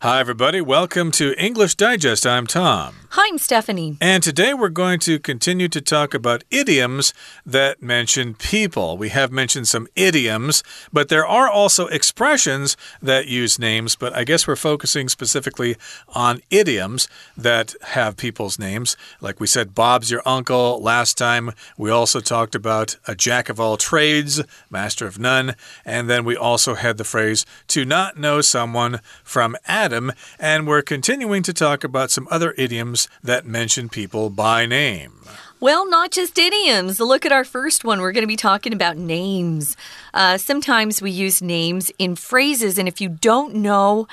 Hi, everybody. Welcome to English Digest. I'm Tom. Hi, I'm Stephanie. And today we're going to continue to talk about idioms that mention people. We have mentioned some idioms, but there are also expressions that use names. But I guess we're focusing specifically on idioms that have people's names. Like we said, Bob's your uncle last time. We also talked about a jack of all trades, master of none. And then we also had the phrase to not know someone from Adam Adam, and we're continuing to talk about some other idioms that mention people by name. Well, not just idioms. Look at our first one. We're going to be talking about names. Uh, sometimes we use names in phrases, and if you don't know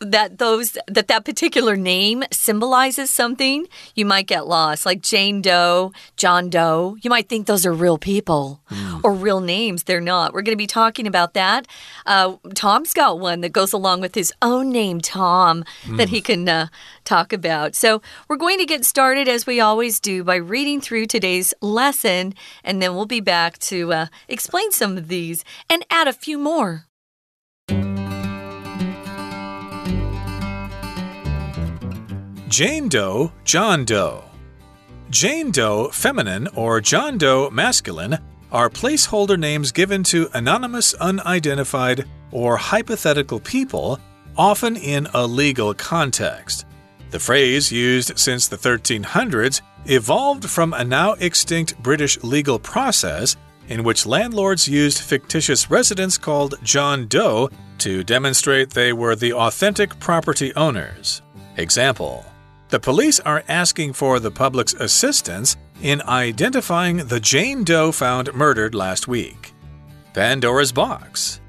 that those that that particular name symbolizes something, you might get lost. Like Jane Doe, John Doe. You might think those are real people mm. or real names. They're not. We're going to be talking about that. Uh, Tom's got one that goes along with his own name, Tom, mm. that he can uh, talk about. So we're going to get started as we always do by reading through today's lesson, and then we'll be back to uh, explain some of these and add a few more. Jane Doe, John Doe. Jane Doe feminine or John Doe masculine are placeholder names given to anonymous, unidentified, or hypothetical people, often in a legal context. The phrase, used since the 1300s, evolved from a now extinct British legal process in which landlords used fictitious residents called John Doe to demonstrate they were the authentic property owners. Example the police are asking for the public's assistance in identifying the Jane Doe found murdered last week. Pandora's Box.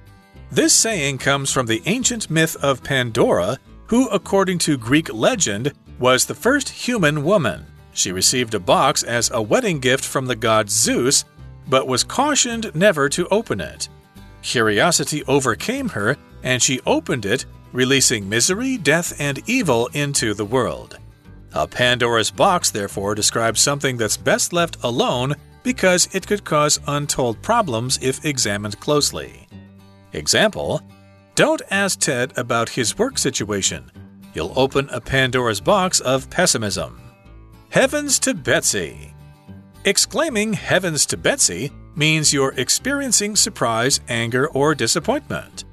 This saying comes from the ancient myth of Pandora, who, according to Greek legend, was the first human woman. She received a box as a wedding gift from the god Zeus, but was cautioned never to open it. Curiosity overcame her, and she opened it, releasing misery, death, and evil into the world. A Pandora's box, therefore, describes something that's best left alone because it could cause untold problems if examined closely. Example Don't ask Ted about his work situation. You'll open a Pandora's box of pessimism. Heavens to Betsy! Exclaiming heavens to Betsy means you're experiencing surprise, anger, or disappointment.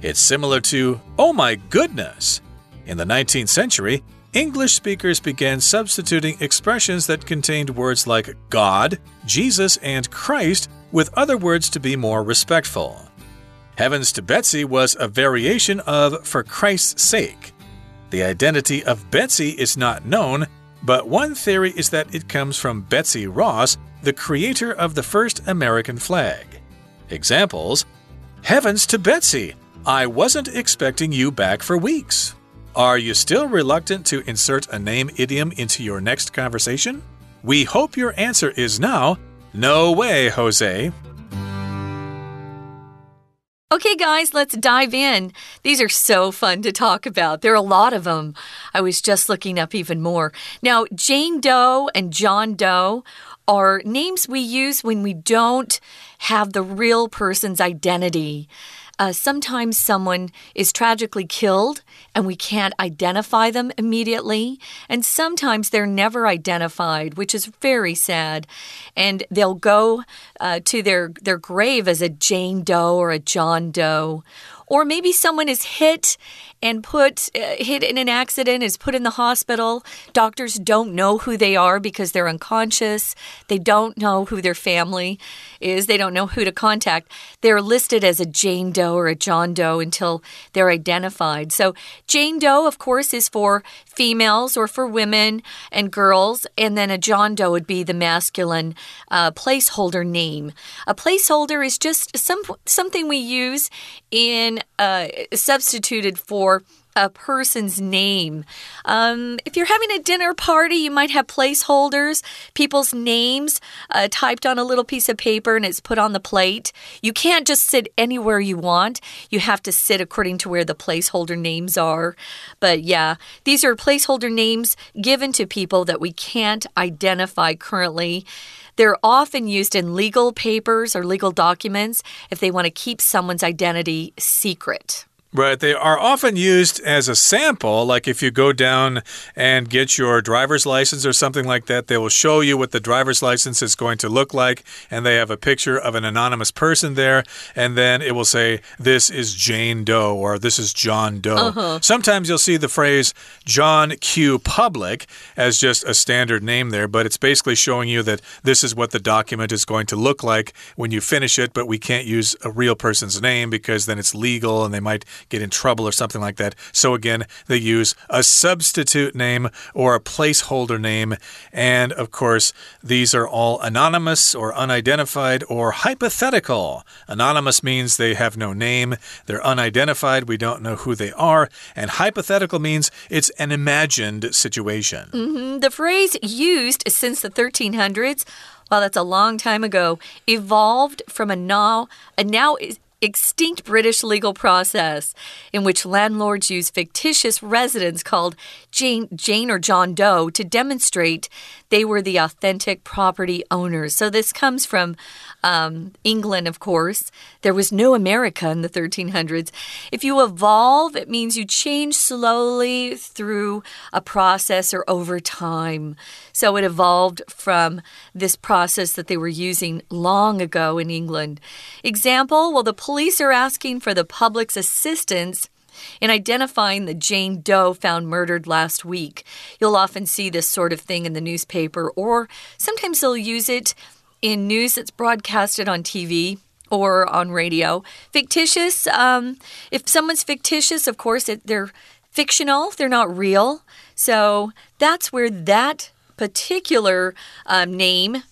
It's similar to, oh my goodness! In the 19th century, English speakers began substituting expressions that contained words like God, Jesus, and Christ with other words to be more respectful. Heavens to Betsy was a variation of for Christ's sake. The identity of Betsy is not known, but one theory is that it comes from Betsy Ross, the creator of the first American flag. Examples Heavens to Betsy! I wasn't expecting you back for weeks. Are you still reluctant to insert a name idiom into your next conversation? We hope your answer is now no way, Jose. Okay, guys, let's dive in. These are so fun to talk about. There are a lot of them. I was just looking up even more. Now, Jane Doe and John Doe are names we use when we don't have the real person's identity. Uh, sometimes someone is tragically killed and we can't identify them immediately. And sometimes they're never identified, which is very sad. And they'll go uh, to their, their grave as a Jane Doe or a John Doe or maybe someone is hit and put uh, hit in an accident, is put in the hospital. Doctors don't know who they are because they're unconscious. They don't know who their family is. They don't know who to contact. They're listed as a Jane Doe or a John Doe until they're identified. So, Jane Doe, of course, is for females or for women and girls, and then a John Doe would be the masculine uh, placeholder name. A placeholder is just some something we use in uh, substituted for a person's name. Um, if you're having a dinner party, you might have placeholders, people's names uh, typed on a little piece of paper and it's put on the plate. You can't just sit anywhere you want. You have to sit according to where the placeholder names are. But yeah, these are placeholder names given to people that we can't identify currently. They're often used in legal papers or legal documents if they want to keep someone's identity secret. Right. They are often used as a sample. Like if you go down and get your driver's license or something like that, they will show you what the driver's license is going to look like. And they have a picture of an anonymous person there. And then it will say, This is Jane Doe or This is John Doe. Uh -huh. Sometimes you'll see the phrase John Q. Public as just a standard name there, but it's basically showing you that this is what the document is going to look like when you finish it, but we can't use a real person's name because then it's legal and they might get in trouble or something like that. So again, they use a substitute name or a placeholder name. And of course, these are all anonymous or unidentified or hypothetical. Anonymous means they have no name, they're unidentified, we don't know who they are. And hypothetical means it's an imagined situation. Mm -hmm. The phrase used since the 1300s well, that's a long time ago, evolved from a now, a now extinct British legal process in which landlords use fictitious residents called Jane, Jane or John Doe to demonstrate they were the authentic property owners. So this comes from um, England, of course. There was no America in the 1300s. If you evolve, it means you change slowly through a process or over time. So it evolved from this process that they were using long ago in England. Example well, the police are asking for the public's assistance in identifying the Jane Doe found murdered last week. You'll often see this sort of thing in the newspaper, or sometimes they'll use it in news that's broadcasted on TV or on radio. Fictitious, um, if someone's fictitious, of course, it, they're fictional, they're not real. So that's where that particular um, name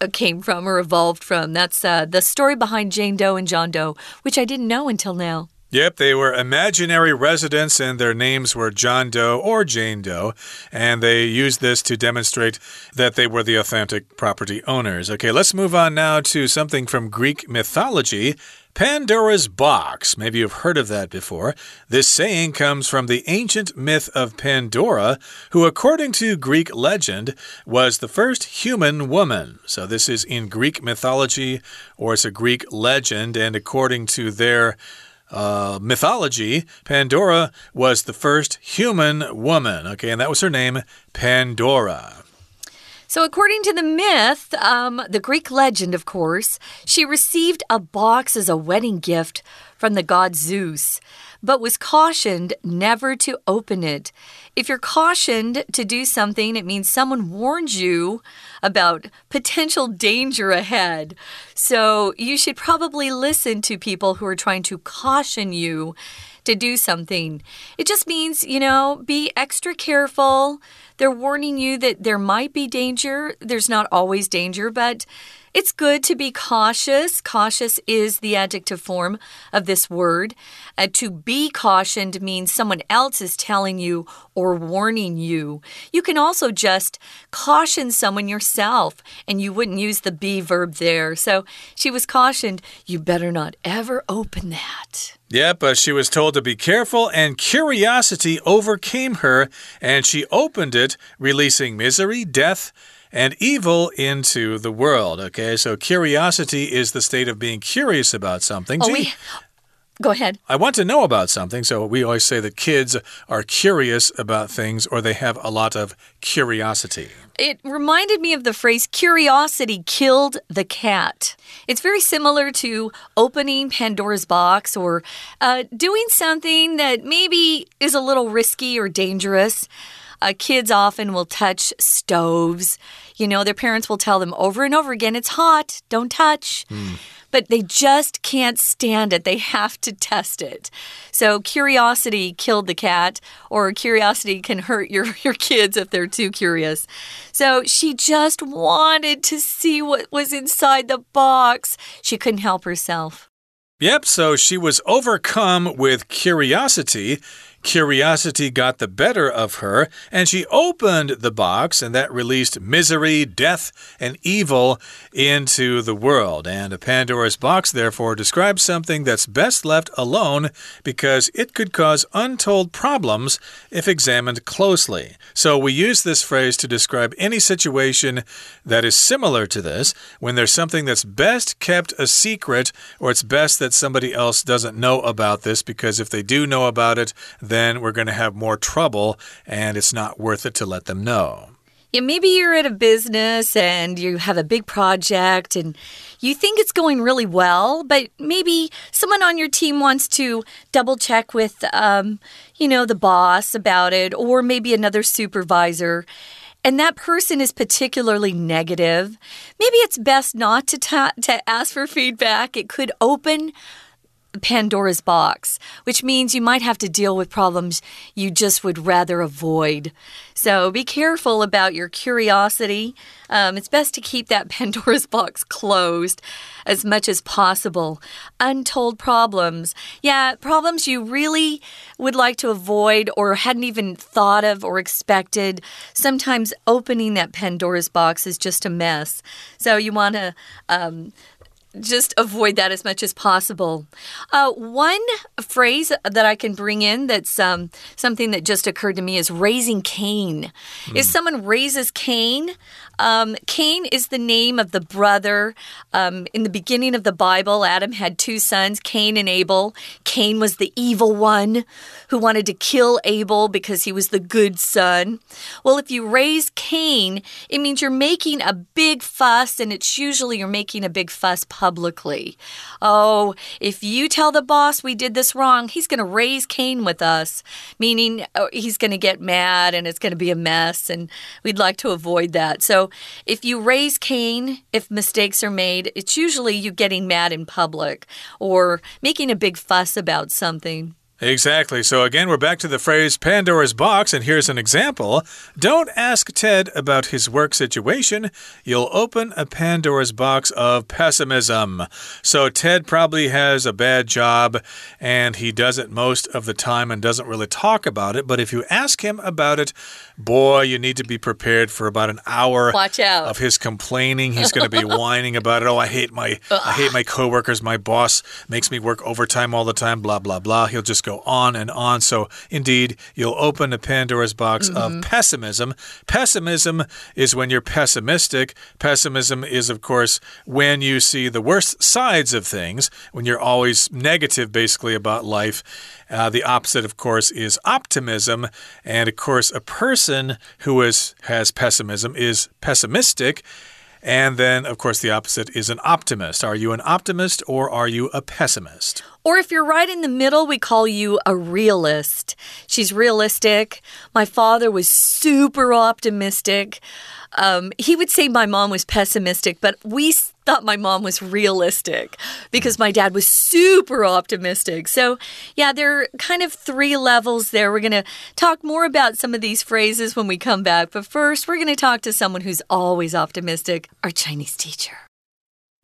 uh, came from or evolved from. That's uh, the story behind Jane Doe and John Doe, which I didn't know until now. Yep, they were imaginary residents and their names were John Doe or Jane Doe, and they used this to demonstrate that they were the authentic property owners. Okay, let's move on now to something from Greek mythology. Pandora's box. Maybe you've heard of that before. This saying comes from the ancient myth of Pandora, who, according to Greek legend, was the first human woman. So, this is in Greek mythology, or it's a Greek legend, and according to their uh, mythology, Pandora was the first human woman. Okay, and that was her name, Pandora. So, according to the myth, um, the Greek legend, of course, she received a box as a wedding gift from the god Zeus but was cautioned never to open it. If you're cautioned to do something, it means someone warned you about potential danger ahead. So you should probably listen to people who are trying to caution you to do something. It just means, you know, be extra careful. They're warning you that there might be danger. There's not always danger, but it's good to be cautious. Cautious is the adjective form of this word. Uh, to be cautioned means someone else is telling you or warning you. You can also just caution someone yourself, and you wouldn't use the be verb there. So she was cautioned, you better not ever open that. Yep, but she was told to be careful, and curiosity overcame her, and she opened it, releasing misery, death, and evil into the world. Okay, so curiosity is the state of being curious about something. Oh, we, Go ahead. I want to know about something. So we always say that kids are curious about things or they have a lot of curiosity. It reminded me of the phrase curiosity killed the cat. It's very similar to opening Pandora's box or uh, doing something that maybe is a little risky or dangerous. Uh, kids often will touch stoves. You know, their parents will tell them over and over again, it's hot, don't touch. Mm. But they just can't stand it. They have to test it. So curiosity killed the cat, or curiosity can hurt your, your kids if they're too curious. So she just wanted to see what was inside the box. She couldn't help herself. Yep, so she was overcome with curiosity. Curiosity got the better of her, and she opened the box, and that released misery, death, and evil into the world. And a Pandora's box, therefore, describes something that's best left alone because it could cause untold problems if examined closely. So we use this phrase to describe any situation that is similar to this when there's something that's best kept a secret, or it's best that somebody else doesn't know about this because if they do know about it, then we're going to have more trouble and it's not worth it to let them know. Yeah, maybe you're at a business and you have a big project and you think it's going really well, but maybe someone on your team wants to double check with, um, you know, the boss about it, or maybe another supervisor and that person is particularly negative, maybe it's best not to, to ask for feedback. It could open Pandora's box, which means you might have to deal with problems you just would rather avoid. So be careful about your curiosity. Um, it's best to keep that Pandora's box closed as much as possible. Untold problems. Yeah, problems you really would like to avoid or hadn't even thought of or expected. Sometimes opening that Pandora's box is just a mess. So you want to. Um, just avoid that as much as possible. Uh, one phrase that I can bring in that's um, something that just occurred to me is raising Cain. Mm. If someone raises Cain, um, Cain is the name of the brother. Um, in the beginning of the Bible, Adam had two sons, Cain and Abel. Cain was the evil one who wanted to kill Abel because he was the good son. Well, if you raise Cain, it means you're making a big fuss, and it's usually you're making a big fuss publicly. Oh, if you tell the boss we did this wrong, he's going to raise Cain with us, meaning oh, he's going to get mad and it's going to be a mess, and we'd like to avoid that. So, if you raise Cain, if mistakes are made, it's usually you getting mad in public or making a big fuss about something. Exactly. So again, we're back to the phrase Pandora's box, and here's an example. Don't ask Ted about his work situation. You'll open a Pandora's box of pessimism. So Ted probably has a bad job, and he does it most of the time and doesn't really talk about it. But if you ask him about it, boy, you need to be prepared for about an hour Watch out. of his complaining. He's going to be whining about it. Oh, I hate my I hate my coworkers. My boss makes me work overtime all the time, blah blah blah. He'll just go on and on. So, indeed, you'll open a Pandora's box mm -hmm. of mm-hmm. pessimism. Pessimism is when you're pessimistic. Pessimism is, of course, when you see the worst sides of things, when you're always negative, basically, about life. Uh, the opposite, of course, is optimism. And, of course, a person who is, has pessimism is pessimistic. And then, of course, the opposite is an optimist. Are you an optimist or are you a pessimist? Or if you're right in the middle, we call you a realist. She's realistic. My father was super optimistic. Um, he would say my mom was pessimistic, but we thought my mom was realistic because my dad was super optimistic. So, yeah, there are kind of three levels there. We're going to talk more about some of these phrases when we come back. But first, we're going to talk to someone who's always optimistic, our Chinese teacher.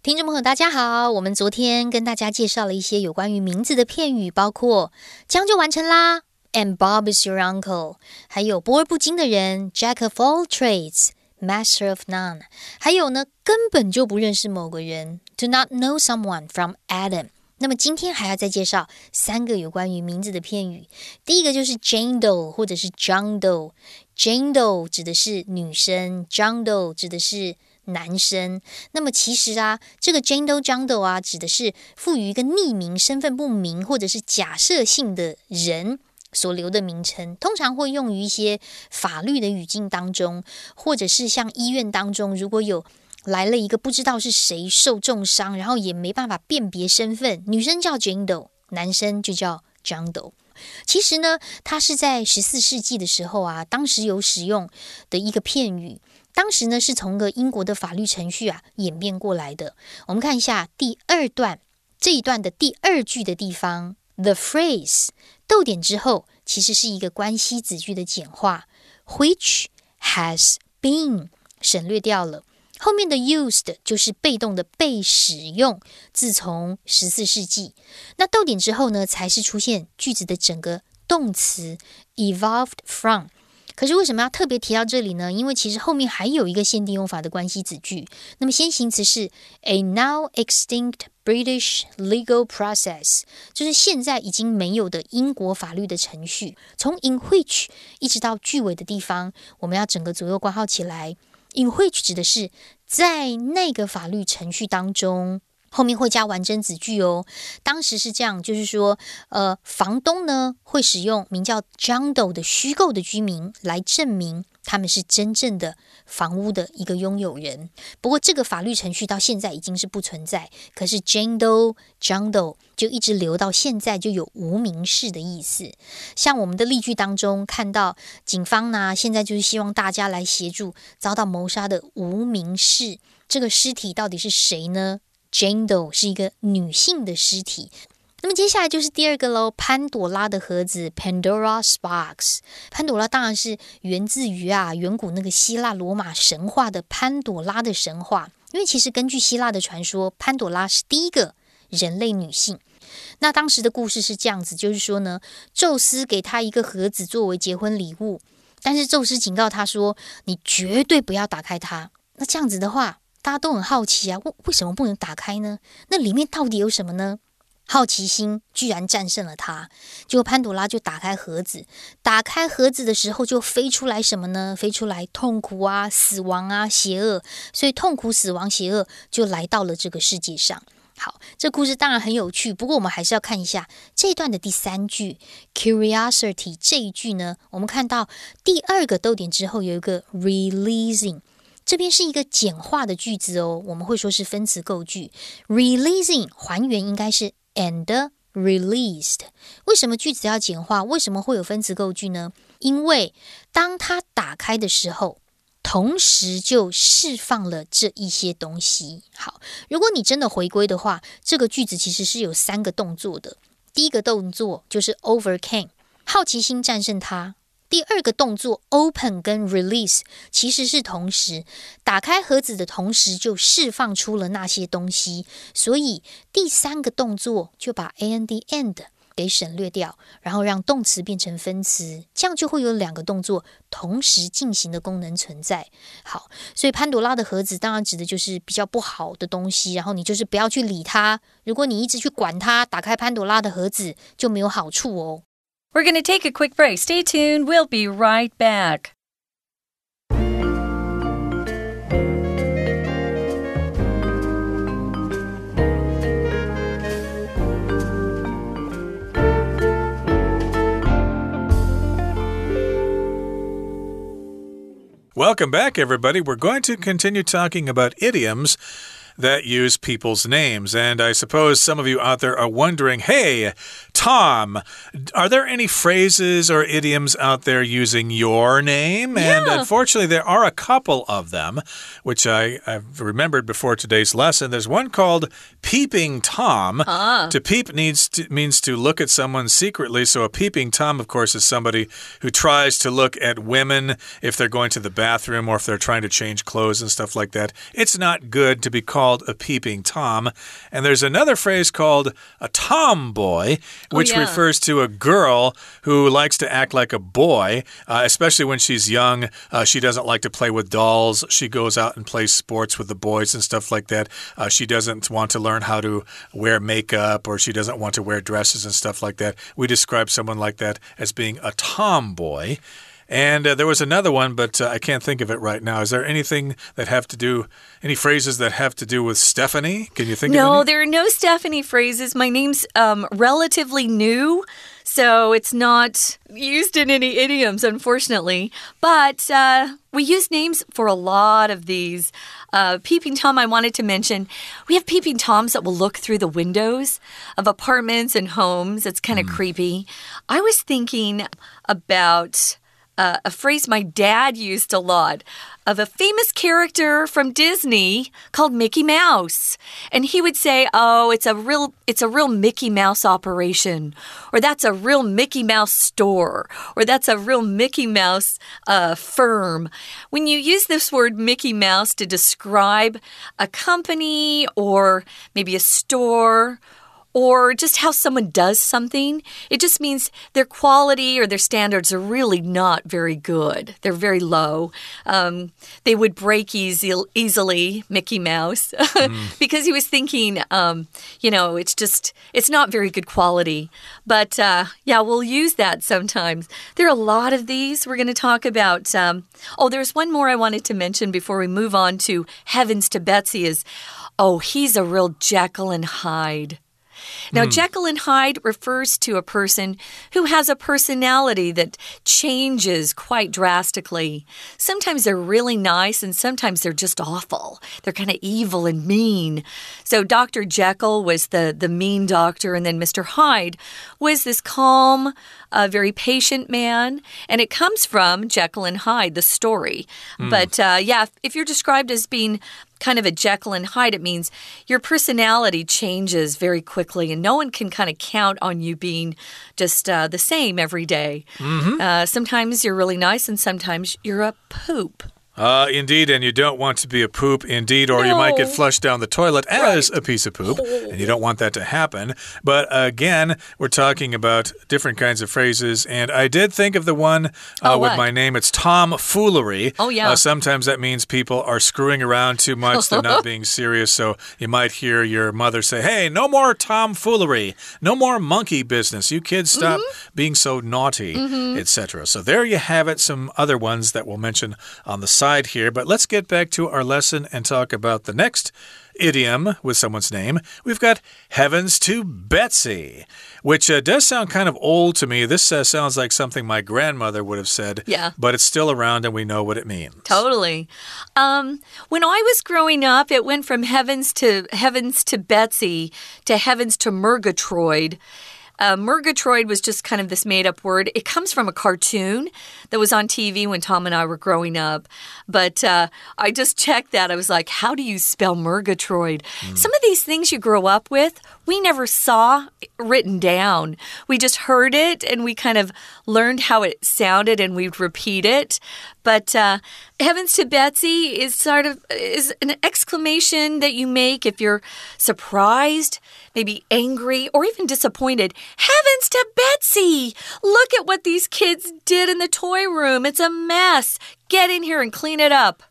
听众朋友，大家好！我们昨天跟大家介绍了一些有关于名字的片语，包括“将就完成啦 ”，and Bob is your uncle，还有“博而不精的人 ”，Jack of all trades。 Master of none，还有呢，根本就不认识某个人，to not know someone from Adam。那么今天还要再介绍三个有关于名字的片语。第一个就是 Jane Doe 或者是 John Doe。Jane Doe 指的是女生，John Doe 指的是男生。那么其实啊，这个 Jane Doe、John Doe 啊，指的是赋予一个匿名、身份不明或者是假设性的人。所留的名称通常会用于一些法律的语境当中，或者是像医院当中，如果有来了一个不知道是谁受重伤，然后也没办法辨别身份，女生叫 Jane Doe，男生就叫 John Doe。其实呢，它是在十四世纪的时候啊，当时有使用的一个片语，当时呢是从个英国的法律程序啊演变过来的。我们看一下第二段这一段的第二句的地方，the phrase。逗点之后，其实是一个关系子句的简化，which has been 省略掉了。后面的 used 就是被动的被使用，自从十四世纪。那逗点之后呢，才是出现句子的整个动词 evolved from。可是为什么要特别提到这里呢？因为其实后面还有一个限定用法的关系子句。那么先行词是 a now extinct British legal process，就是现在已经没有的英国法律的程序。从 in which 一直到句尾的地方，我们要整个左右挂号起来。in which 指的是在那个法律程序当中。后面会加完整子句哦。当时是这样，就是说，呃，房东呢会使用名叫 John Doe 的虚构的居民来证明他们是真正的房屋的一个拥有人。不过这个法律程序到现在已经是不存在，可是 jingle john doe 就一直留到现在，就有无名氏的意思。像我们的例句当中看到，警方呢现在就是希望大家来协助遭到谋杀的无名氏。这个尸体到底是谁呢？Jane Doe 是一个女性的尸体。那么接下来就是第二个喽，潘朵拉的盒子 （Pandora's Box）。潘朵拉当然是源自于啊远古那个希腊罗马神话的潘朵拉的神话。因为其实根据希腊的传说，潘朵拉是第一个人类女性。那当时的故事是这样子，就是说呢，宙斯给她一个盒子作为结婚礼物，但是宙斯警告她说：“你绝对不要打开它。”那这样子的话。大家都很好奇啊，为为什么不能打开呢？那里面到底有什么呢？好奇心居然战胜了他，结果潘朵拉就打开盒子，打开盒子的时候就飞出来什么呢？飞出来痛苦啊、死亡啊、邪恶，所以痛苦、死亡、邪恶就来到了这个世界上。好，这故事当然很有趣，不过我们还是要看一下这段的第三句 “curiosity” 这一句呢，我们看到第二个逗点之后有一个 “releasing”。这边是一个简化的句子哦，我们会说是分词构句。Releasing 还原应该是 and released。为什么句子要简化？为什么会有分词构句呢？因为当它打开的时候，同时就释放了这一些东西。好，如果你真的回归的话，这个句子其实是有三个动作的。第一个动作就是 overcame，好奇心战胜它。第二个动作 open 跟 release 其实是同时打开盒子的同时就释放出了那些东西，所以第三个动作就把 and end 给省略掉，然后让动词变成分词，这样就会有两个动作同时进行的功能存在。好，所以潘多拉的盒子当然指的就是比较不好的东西，然后你就是不要去理它。如果你一直去管它，打开潘多拉的盒子就没有好处哦。We're going to take a quick break. Stay tuned. We'll be right back. Welcome back, everybody. We're going to continue talking about idioms that use people's names. And I suppose some of you out there are wondering hey, Tom, are there any phrases or idioms out there using your name? Yeah. And unfortunately, there are a couple of them, which I, have remembered before today's lesson. There's one called Peeping Tom. Ah. To peep needs to, means to look at someone secretly. So a peeping Tom, of course, is somebody who tries to look at women if they're going to the bathroom or if they're trying to change clothes and stuff like that. It's not good to be called a peeping Tom. And there's another phrase called a tomboy Oh, which yeah. refers to a girl who likes to act like a boy, uh, especially when she's young. Uh, she doesn't like to play with dolls. She goes out and plays sports with the boys and stuff like that. Uh, she doesn't want to learn how to wear makeup or she doesn't want to wear dresses and stuff like that. We describe someone like that as being a tomboy. And uh, there was another one, but uh, I can't think of it right now. Is there anything that have to do, any phrases that have to do with Stephanie? Can you think of No, there are no Stephanie phrases. My name's um, relatively new, so it's not used in any idioms, unfortunately. But uh, we use names for a lot of these. Uh, peeping Tom, I wanted to mention, we have peeping Toms that will look through the windows of apartments and homes. It's kind of creepy. I was thinking about uh, a phrase my dad used a lot of a famous character from Disney called Mickey Mouse. And he would say, "Oh, it's a real it's a real Mickey Mouse operation." Or that's a real Mickey Mouse store, or that's a real Mickey Mouse uh, firm. When you use this word Mickey Mouse to describe a company or maybe a store or just how someone does something. It just means their quality or their standards are really not very good. They're very low. Um, they would break easy, easily, Mickey Mouse, mm. because he was thinking, um, you know, it's just, it's not very good quality. But uh, yeah, we'll use that sometimes. There are a lot of these we're going to talk about. Um, oh, there's one more I wanted to mention before we move on to Heavens to Betsy is, oh, he's a real Jekyll and Hyde. Now, mm. Jekyll and Hyde refers to a person who has a personality that changes quite drastically. Sometimes they're really nice, and sometimes they're just awful. They're kind of evil and mean. So, Dr. Jekyll was the, the mean doctor, and then Mr. Hyde was this calm, uh, very patient man. And it comes from Jekyll and Hyde, the story. Mm. But uh, yeah, if you're described as being kind of a Jekyll and Hyde, it means your personality changes very quickly, and no one can kind of count on you being just uh, the same every day. Mm -hmm. uh, sometimes you're really nice, and sometimes you're a poop. Uh, indeed, and you don't want to be a poop, indeed, or no. you might get flushed down the toilet as right. a piece of poop, and you don't want that to happen. But again, we're talking about different kinds of phrases, and I did think of the one uh, oh, with my name. It's tomfoolery. Oh, yeah. Uh, sometimes that means people are screwing around too much, they're not being serious, so you might hear your mother say, Hey, no more tomfoolery, no more monkey business. You kids stop mm -hmm. being so naughty, mm -hmm. etc. So there you have it, some other ones that we'll mention on the side aside here, but let's get back to our lesson and talk about the next idiom with someone's name. We've got heavens to Betsy, which uh, does sound kind of old to me. This uh, sounds like something my grandmother would have said. Yeah. But it's still around and we know what it means. Totally. Um, when I was growing up, it went from heavens to heavens to Betsy to heavens to Murgatroyd. Uh, Murgatroyd was just kind of this made up word. It comes from a cartoon that was on TV when Tom and I were growing up. But uh, I just checked that. I was like, how do you spell Murgatroyd? Mm. Some of these things you grow up with, we never saw written down. We just heard it and we kind of learned how it sounded and we'd repeat it. But uh, heavens to Betsy is sort of is an exclamation that you make if you're surprised, maybe angry, or even disappointed. Heavens to Betsy! Look at what these kids did in the toy room. It's a mess. Get in here and clean it up.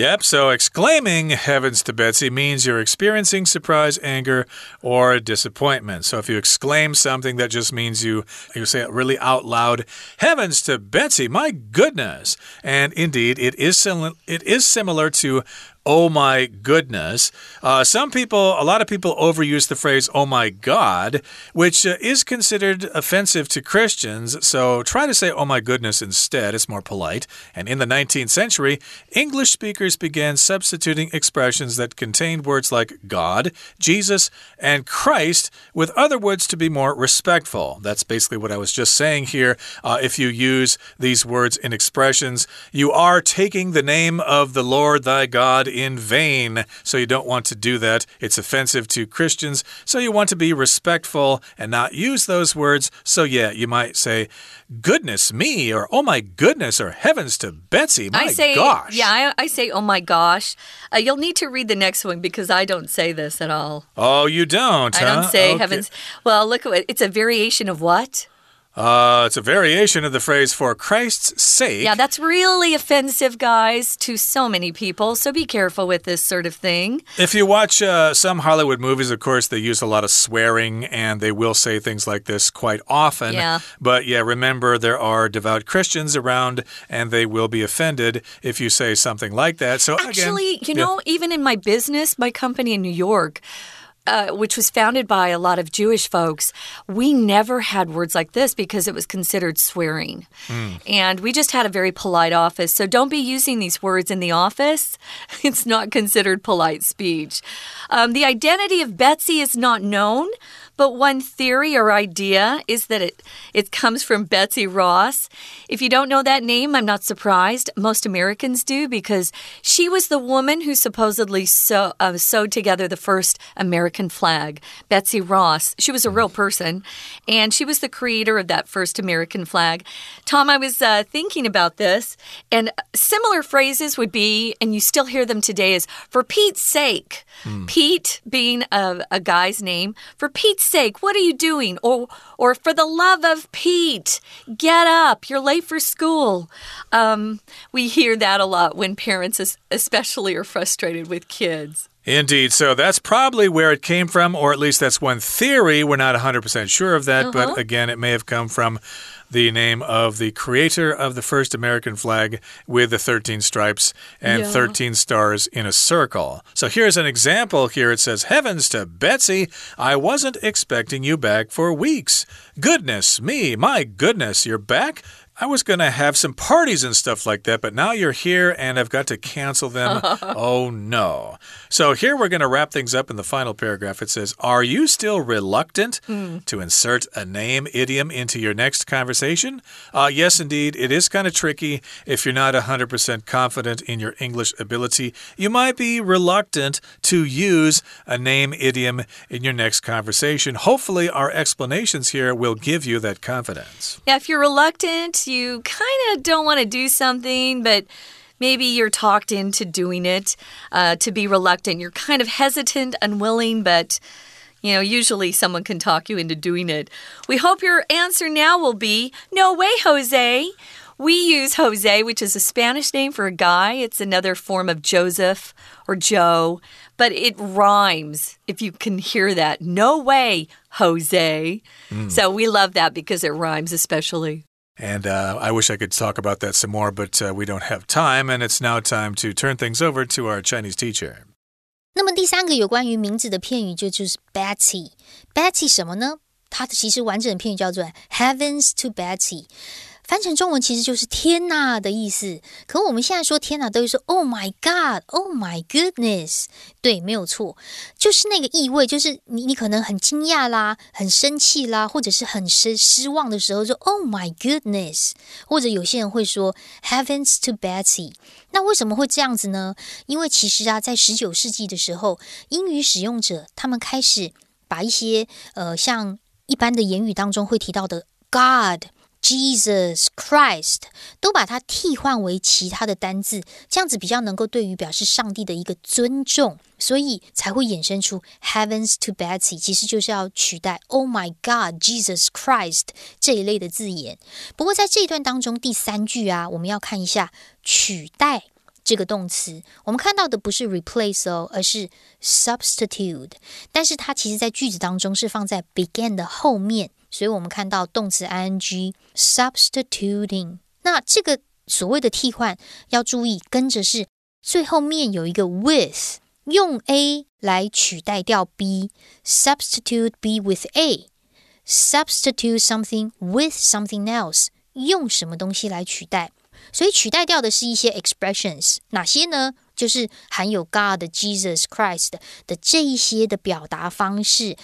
Yep, so exclaiming heavens to Betsy means you're experiencing surprise, anger, or disappointment. So if you exclaim something, that just means you, you say it really out loud Heavens to Betsy, my goodness. And indeed, it is, it is similar to oh my goodness. Uh, some people, a lot of people overuse the phrase oh my God, which uh, is considered offensive to Christians. So try to say oh my goodness instead. It's more polite. And in the 19th century, English speakers began substituting expressions that contained words like God, Jesus, and Christ with other words to be more respectful. That's basically what I was just saying here. Uh, if you use these words in expressions, you are taking the name of the Lord thy God in vain. So you don't want to do that. It's offensive to Christians. So you want to be respectful and not use those words. So, yeah, you might say, goodness me, or oh my goodness, or heavens to Betsy. My I say, gosh. Yeah, I, I say, oh my gosh. Uh, you'll need to read the next one because I don't say this at all. Oh, you don't? I huh? don't say okay. heavens. Well, look at it. It's a variation of what? Uh, it's a variation of the phrase for Christ's sake. Yeah, that's really offensive, guys, to so many people. So be careful with this sort of thing. If you watch uh, some Hollywood movies, of course, they use a lot of swearing and they will say things like this quite often. Yeah. But yeah, remember, there are devout Christians around and they will be offended if you say something like that. So, actually, again, you know, even in my business, my company in New York, uh, which was founded by a lot of Jewish folks, we never had words like this because it was considered swearing. Mm. And we just had a very polite office. So don't be using these words in the office. It's not considered polite speech. Um, the identity of Betsy is not known, but one theory or idea is that it, it comes from Betsy Ross. If you don't know that name, I'm not surprised. Most Americans do because she was the woman who supposedly sew, uh, sewed together the first American flag. Betsy Ross. She was a real person, and she was the creator of that first American flag. Tom, I was uh, thinking about this, and similar phrases would be, and you still hear them today, is for Pete's sake. Mm. Pete being a, a guy's name. For Pete's sake, what are you doing? Or, or for the love of Pete, get up. You're late for school. Um, we hear that a lot when parents, especially, are frustrated with kids. Indeed. So that's probably where it came from, or at least that's one theory. We're not 100% sure of that, uh -huh. but uh-huh. again, it may have come from the name of the creator of the first American flag with the 13 stripes and yeah. 13 stars in a circle. So here's an example here. It says, Heavens to Betsy, I wasn't expecting you back for weeks. Goodness me, my goodness, you're back? I was going to have some parties and stuff like that, but now you're here and I've got to cancel them. oh no. So here we're going to wrap things up in the final paragraph. It says, Are you still reluctant mm. to insert a name idiom into your next conversation? Uh, yes, indeed. It is kind of tricky if you're not 100% confident in your English ability. You might be reluctant to use a name idiom in your next conversation. Hopefully, our explanations here will give you that confidence. Yeah, if you're reluctant, you kind of don't want to do something, but maybe you're talked into doing it uh, to be reluctant. You're kind of hesitant, unwilling, but. You know, usually someone can talk you into doing it. We hope your answer now will be no way, Jose. We use Jose, which is a Spanish name for a guy. It's another form of Joseph or Joe, but it rhymes if you can hear that. No way, Jose. Mm. So we love that because it rhymes, especially. And uh, I wish I could talk about that some more, but uh, we don't have time, and it's now time to turn things over to our Chinese teacher. 那么第三个有关于名字的片语就就是 Betty。Betty 什么呢？它的其实完整的片语叫做 Heavens to Betty。 翻成中文其实就是“天呐”的意思，可我们现在说“天呐”都会说 “Oh my God”、“Oh my goodness”，对，没有错，就是那个意味，就是你你可能很惊讶啦、很生气啦，或者是很失失望的时候，说 “Oh my goodness”，或者有些人会说 “Heavens to Betsy”。那为什么会这样子呢？因为其实啊，在十九世纪的时候，英语使用者他们开始把一些呃，像一般的言语当中会提到的 “God”。Jesus Christ 都把它替换为其他的单字，这样子比较能够对于表示上帝的一个尊重，所以才会衍生出 Heavens to Betsy，其实就是要取代 Oh my God Jesus Christ 这一类的字眼。不过在这一段当中，第三句啊，我们要看一下取代这个动词，我们看到的不是 replace 哦，而是 substitute，但是它其实在句子当中是放在 begin 的后面。所以我们看到动词 ing substituting，那这个所谓的替换要注意，跟着是最后面有一个 with，用 A 来取代掉 B，substitute B with A，substitute something with something else，用什么东西来取代？所以取代掉的是一些 expressions，哪些呢？就是含有 God、Jesus Christ 的这一些的表达方式。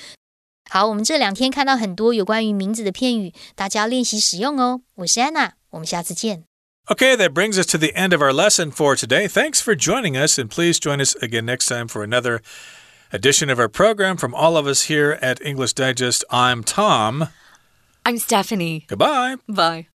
好，我们这两天看到很多有关于名字的片语，大家练习使用哦。我是安娜，我们下次见。Okay, that brings us to the end of our lesson for today. Thanks for joining us, and please join us again next time for another edition of our program. From all of us here at English Digest, I'm Tom. I'm Stephanie. Goodbye. Bye.